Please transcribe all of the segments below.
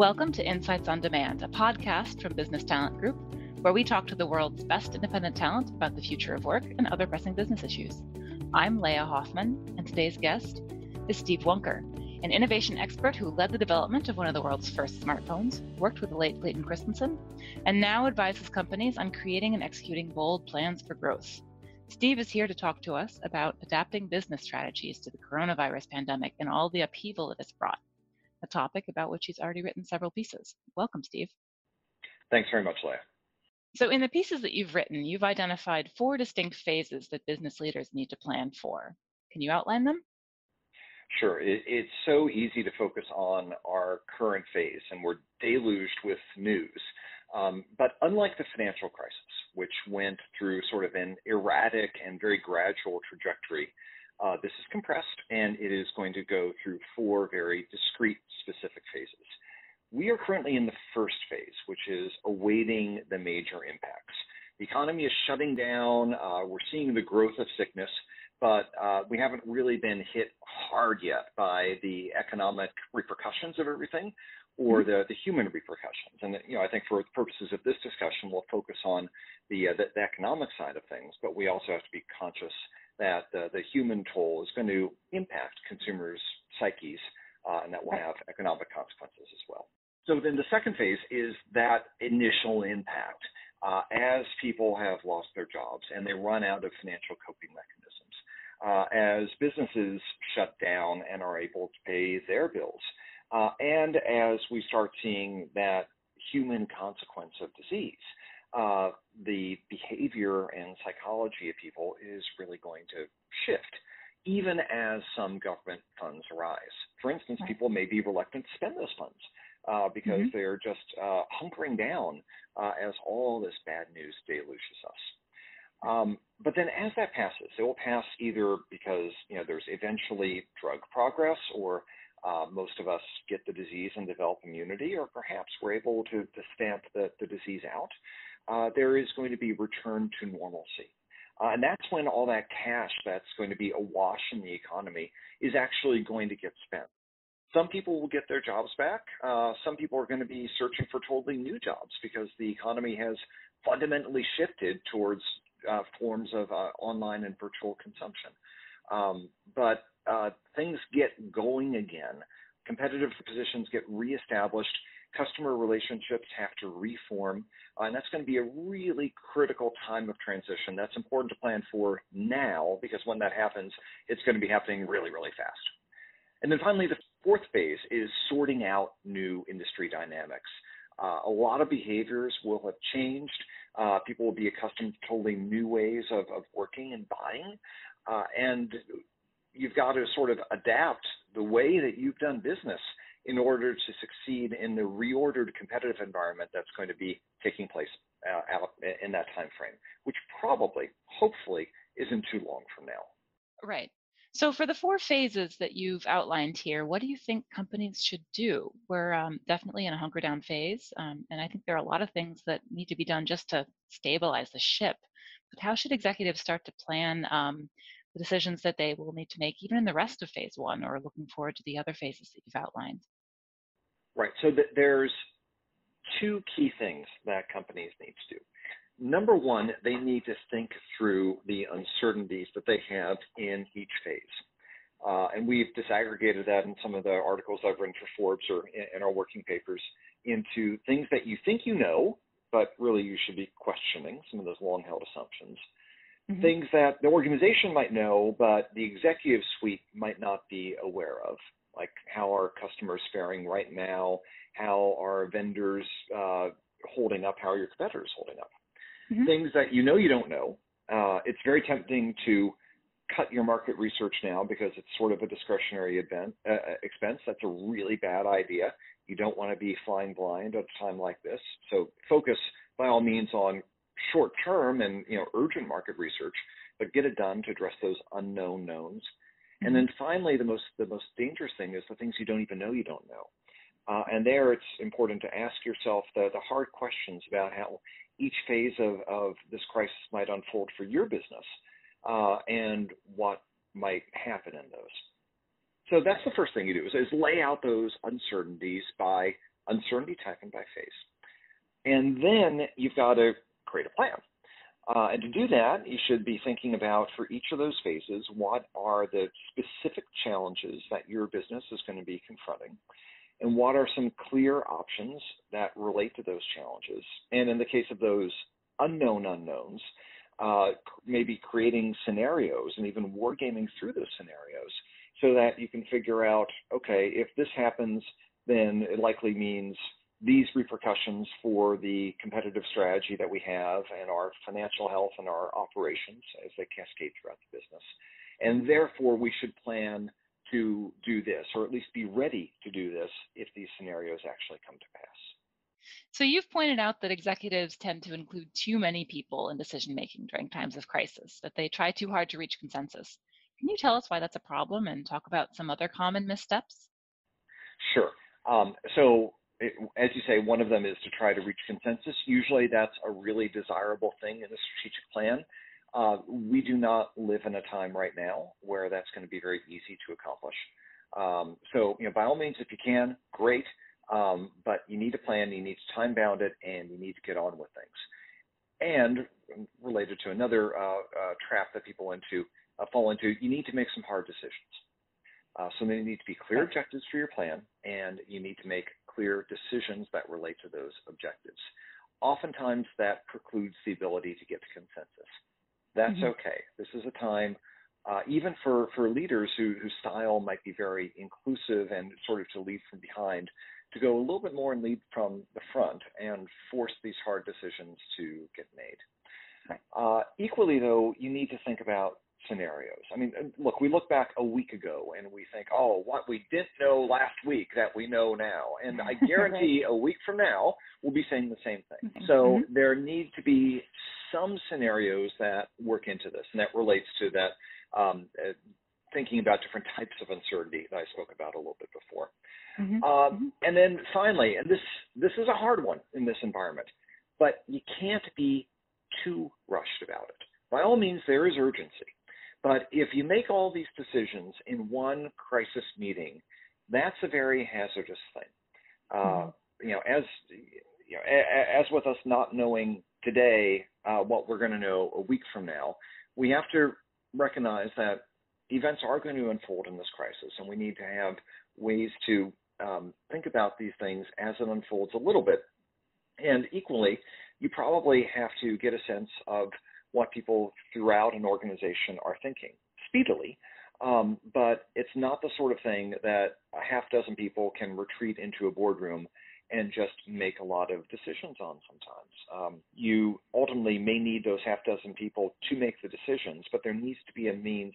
Welcome to Insights on Demand, a podcast from Business Talent Group, where we talk to the world's best independent talent about the future of work and other pressing business issues. I'm Leah Hoffman, and today's guest is Steve Wunker, an innovation expert who led the development of one of the world's first smartphones, worked with the late Clayton Christensen, and now advises companies on creating and executing bold plans for growth. Steve is here to talk to us about adapting business strategies to the coronavirus pandemic and all the upheaval it has brought, a topic about which he's already written several pieces. Welcome, Steve. Thanks very much, Leah. So, in the pieces that you've written, you've identified four distinct phases that business leaders need to plan for. Can you outline them? Sure. It, it's so easy to focus on our current phase, and we're deluged with news. Um, but unlike the financial crisis, which went through sort of an erratic and very gradual trajectory, uh, this is compressed and it is going to go through four very discrete specific phases. We are currently in the first phase, which is awaiting the major impacts. The economy is shutting down. Uh, we're seeing the growth of sickness, but uh, we haven't really been hit hard yet by the economic repercussions of everything or mm-hmm. the, the human repercussions. And you know, I think for the purposes of this discussion, we'll focus on the, uh, the, the economic side of things, but we also have to be conscious that uh, the human toll is going to impact consumers' psyches, uh, and that will have economic consequences as well. So then the second phase is that initial impact. Uh, as people have lost their jobs and they run out of financial coping mechanisms, uh, as businesses shut down and are able to pay their bills, uh, and as we start seeing that human consequence of disease, uh, the behavior and psychology of people is really going to shift even as some government funds arise. For instance, people may be reluctant to spend those funds uh, because mm-hmm. they're just uh, hunkering down uh, as all this bad news deluges us. Um, but then as that passes, it will pass either because you know there's eventually drug progress or uh, most of us get the disease and develop immunity, or perhaps we're able to, to stamp the, the disease out. Uh, there is going to be return to normalcy. Uh, and that's when all that cash that's going to be awash in the economy is actually going to get spent. Some people will get their jobs back. Uh, some people are going to be searching for totally new jobs because the economy has fundamentally shifted towards uh, forms of uh, online and virtual consumption. Um, but uh, things get going again, competitive positions get reestablished, customer relationships have to reform, uh, and that's going to be a really critical time of transition. That's important to plan for now because when that happens, it's going to be happening really, really fast. And then finally, the fourth phase is sorting out new industry dynamics. Uh, a lot of behaviors will have changed. Uh, people will be accustomed to totally new ways of, of working and buying. Uh, and you've got to sort of adapt the way that you've done business in order to succeed in the reordered competitive environment that's going to be taking place uh, in that time frame, which probably, hopefully, isn't too long from now. Right. So, for the four phases that you've outlined here, what do you think companies should do? We're um, definitely in a hunker down phase, um, and I think there are a lot of things that need to be done just to stabilize the ship. But how should executives start to plan um, the decisions that they will need to make even in the rest of phase one or looking forward to the other phases that you've outlined? Right. So th- there's two key things that companies need to do. Number one, they need to think through the uncertainties that they have in each phase. Uh, and we've disaggregated that in some of the articles I've written for Forbes or in, in our working papers into things that you think you know, but really you should be questioning some of those long held assumptions mm-hmm. things that the organization might know, but the executive suite might not be aware of, like how are customers faring right now, how are vendors uh, holding up, how are your competitors holding up. Mm-hmm. Things that you know you don't know. Uh, it's very tempting to cut your market research now because it's sort of a discretionary event uh, uh expense. That's a really bad idea. You don't want to be flying blind at a time like this. So focus by all means on short term and you know urgent market research, but get it done to address those unknown knowns. And then mm-hmm. finally, the most the most dangerous thing is the things you don't even know you don't know. Uh, and there, it's important to ask yourself the, the hard questions about how each phase of, of this crisis might unfold for your business uh, and what might happen in those. So that's the first thing you do is, is lay out those uncertainties by uncertainty type and by phase. And then you've got to create a plan. Uh, and to do that, you should be thinking about for each of those phases what are the specific challenges that your business is going to be confronting, and what are some clear options that relate to those challenges. And in the case of those unknown unknowns, uh, maybe creating scenarios and even wargaming through those scenarios so that you can figure out okay, if this happens, then it likely means these repercussions for the competitive strategy that we have and our financial health and our operations as they cascade throughout the business. And therefore, we should plan to do this, or at least be ready to do this if these scenarios actually come to pass. So, you've pointed out that executives tend to include too many people in decision making during times of crisis, that they try too hard to reach consensus. Can you tell us why that's a problem and talk about some other common missteps? Sure. Um, so, it, as you say, one of them is to try to reach consensus. Usually, that's a really desirable thing in a strategic plan. Uh, we do not live in a time right now where that's going to be very easy to accomplish. Um, so, you know, by all means, if you can, great. Um, but you need a plan, you need to time bound it, and you need to get on with things. And related to another uh, uh, trap that people into uh, fall into, you need to make some hard decisions. Uh, so there need to be clear objectives for your plan, and you need to make clear decisions that relate to those objectives. Oftentimes, that precludes the ability to get to consensus. That's mm-hmm. okay. This is a time, uh, even for, for leaders who, whose style might be very inclusive and sort of to lead from behind, to go a little bit more and lead from the front and force these hard decisions to get made. Uh, equally, though, you need to think about scenarios. I mean, look, we look back a week ago and we think, oh, what we didn't know last week that we know now. And I guarantee a week from now, we'll be saying the same thing. Mm-hmm. So mm-hmm. there need to be some scenarios that work into this, and that relates to that um, uh, thinking about different types of uncertainty that I spoke about a little bit before. Mm-hmm. Um, mm-hmm. and then finally, and this this is a hard one in this environment, but you can't be too rushed about it. By all means, there is urgency. But if you make all these decisions in one crisis meeting, that's a very hazardous thing. Uh, mm-hmm. You know, as you know, as with us not knowing today uh, what we're going to know a week from now, we have to recognize that events are going to unfold in this crisis, and we need to have ways to um, think about these things as it unfolds a little bit. And equally, you probably have to get a sense of what people throughout an organization are thinking speedily. Um, but it's not the sort of thing that a half dozen people can retreat into a boardroom and just make a lot of decisions on sometimes. Um, you ultimately may need those half dozen people to make the decisions, but there needs to be a means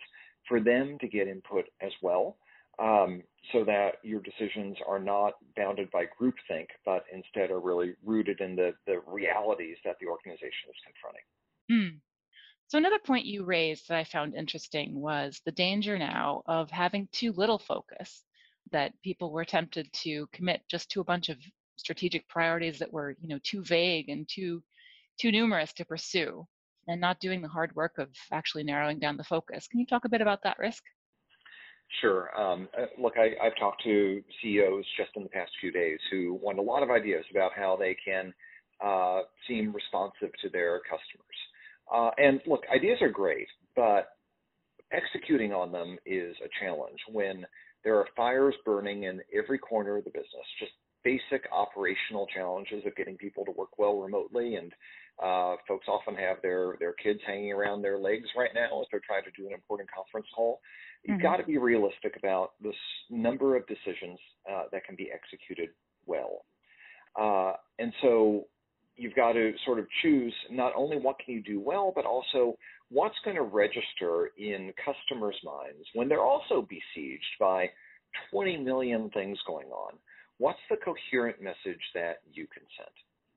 for them to get input as well um, so that your decisions are not bounded by groupthink, but instead are really rooted in the, the realities that the organization is confronting. Mm. So, another point you raised that I found interesting was the danger now of having too little focus, that people were tempted to commit just to a bunch of strategic priorities that were, you know, too vague and too too numerous to pursue and not doing the hard work of actually narrowing down the focus. Can you talk a bit about that risk? Sure. Um, uh, look, I, have talked to CEOs just in the past few days who want a lot of ideas about how they can uh, seem responsive to their customers. Uh, and look, ideas are great, but executing on them is a challenge when there are fires burning in every corner of the business, just basic operational challenges of getting people to work well remotely. And uh, folks often have their, their kids hanging around their legs right now as they're trying to do an important conference call. You've mm-hmm. got to be realistic about this number of decisions uh, that can be executed well. Uh, and so you've got to sort of choose not only what can you do well, but also what's going to register in customers' minds when they're also besieged by 20 million things going on. What's the coherent message that you can send?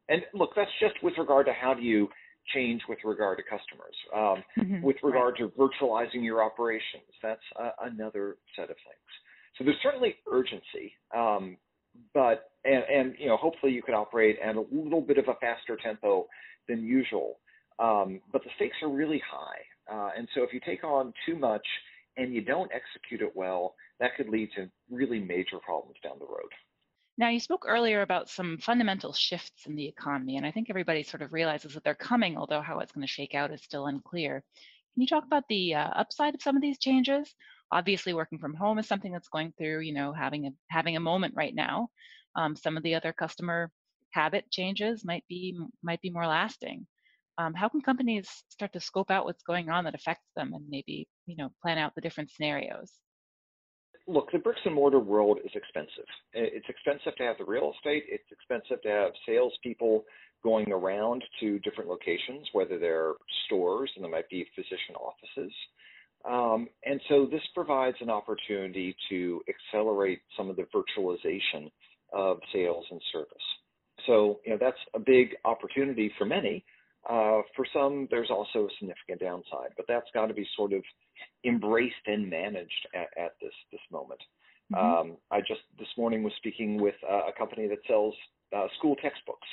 And look, that's just with regard to how do you change with regard to customers. Um, mm-hmm. With regard right. to virtualizing your operations, that's another set of things. So there's certainly urgency, um, but and, and you know hopefully you can operate at a little bit of a faster tempo than usual. Um, but the stakes are really high, uh, and so if you take on too much and you don't execute it well, that could lead to really major problems down the road. Now, you spoke earlier about some fundamental shifts in the economy, and I think everybody sort of realizes that they're coming, although how it's going to shake out is still unclear. Can you talk about the uh, upside of some of these changes? Obviously, working from home is something that's going through, you know, having a having a moment right now. Um, some of the other customer habit changes might be might be more lasting. Um, how can companies start to scope out what's going on that affects them and maybe you know plan out the different scenarios? look, the bricks and mortar world is expensive. It's expensive to have the real estate. It's expensive to have salespeople going around to different locations, whether they're stores and there might be physician offices. Um, and so this provides an opportunity to accelerate some of the virtualization of sales and service. So, you know, that's a big opportunity for many. Uh, for some, there's also a significant downside, but that's got to be sort of embraced and managed at, at this this moment. Mm-hmm. Um, I just this morning was speaking with uh, a company that sells uh, school textbooks,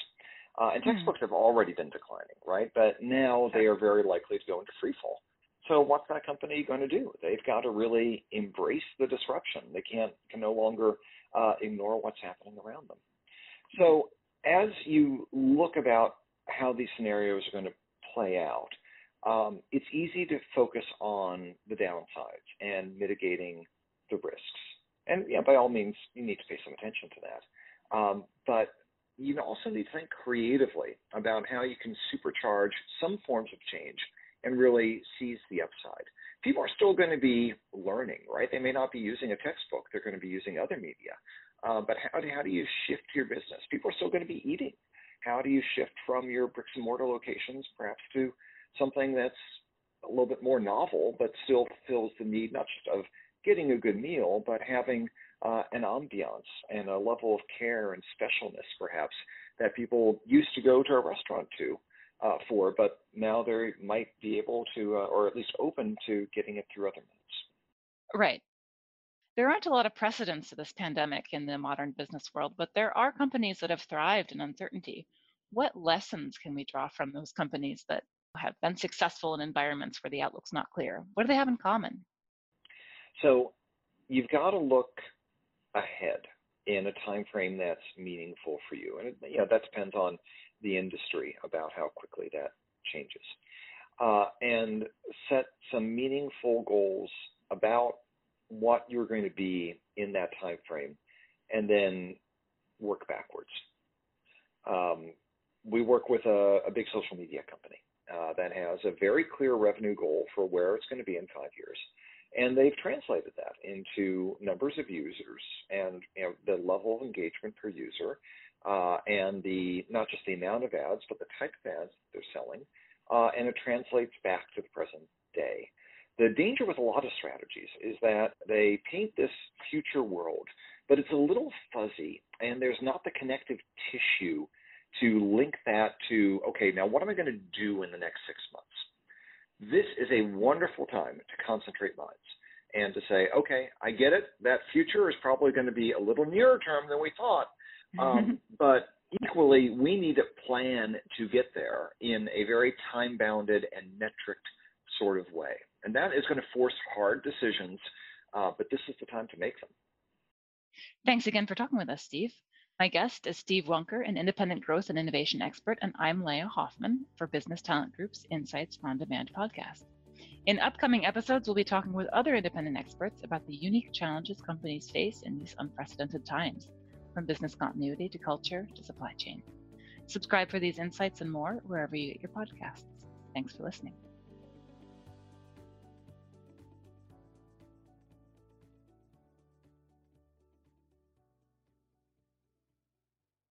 uh, and hmm. textbooks mm-hmm. have already been declining, right? But now they are very likely to go into free fall. So what's that company going to do? They've got to really embrace the disruption. They can't can no longer uh, ignore what's happening around them. So as you look about how these scenarios are going to play out, um, it's easy to focus on the downsides and mitigating the risks. And yeah, by all means, you need to pay some attention to that. Um, but you also need to think creatively about how you can supercharge some forms of change and really seize the upside. People are still going to be learning, right? They may not be using a textbook; they're going to be using other media. Uh, but how do, how do you shift your business? People are still going to be eating. How do you shift from your bricks and mortar locations, perhaps, to something that's a little bit more novel, but still fills the need not just of getting a good meal, but having uh, an ambiance and a level of care and specialness, perhaps, that people used to go to a restaurant to uh, for, but now they might be able to, uh, or at least open to getting it through other means. Right. There aren't a lot of precedents to this pandemic in the modern business world, but there are companies that have thrived in uncertainty. What lessons can we draw from those companies that have been successful in environments where the outlook's not clear? What do they have in common? So you've got to look ahead in a time frame that's meaningful for you, and yeah, that depends on the industry about how quickly that changes, uh, and set some meaningful goals about what you're going to be in that time frame, and then work backwards. Um, we work with a, a big social media company, uh, that has a very clear revenue goal for where it's going to be in five years. And they've translated that into numbers of users and you know, the level of engagement per user, uh, and the not just the amount of ads, but the type of ads they're selling, uh, and it translates back to the present day. The danger with a lot of strategies is that they paint this future world, but it's a little fuzzy, and there's not the connective tissue to link that to, okay, now what am I going to do in the next six months? This is a wonderful time to concentrate minds and to say, okay, I get it. That future is probably going to be a little nearer term than we thought. Um, but equally, we need to plan to get there in a very time bounded and metric sort of way. And that is going to force hard decisions, uh, but this is the time to make them. Thanks again for talking with us, Steve. My guest is Steve Wunker, an independent growth and innovation expert, and I'm Leah Hoffman for Business Talent Group's Insights on Demand podcast. In upcoming episodes, we'll be talking with other independent experts about the unique challenges companies face in these unprecedented times, from business continuity to culture to supply chain. Subscribe for these insights and more wherever you get your podcasts. Thanks for listening.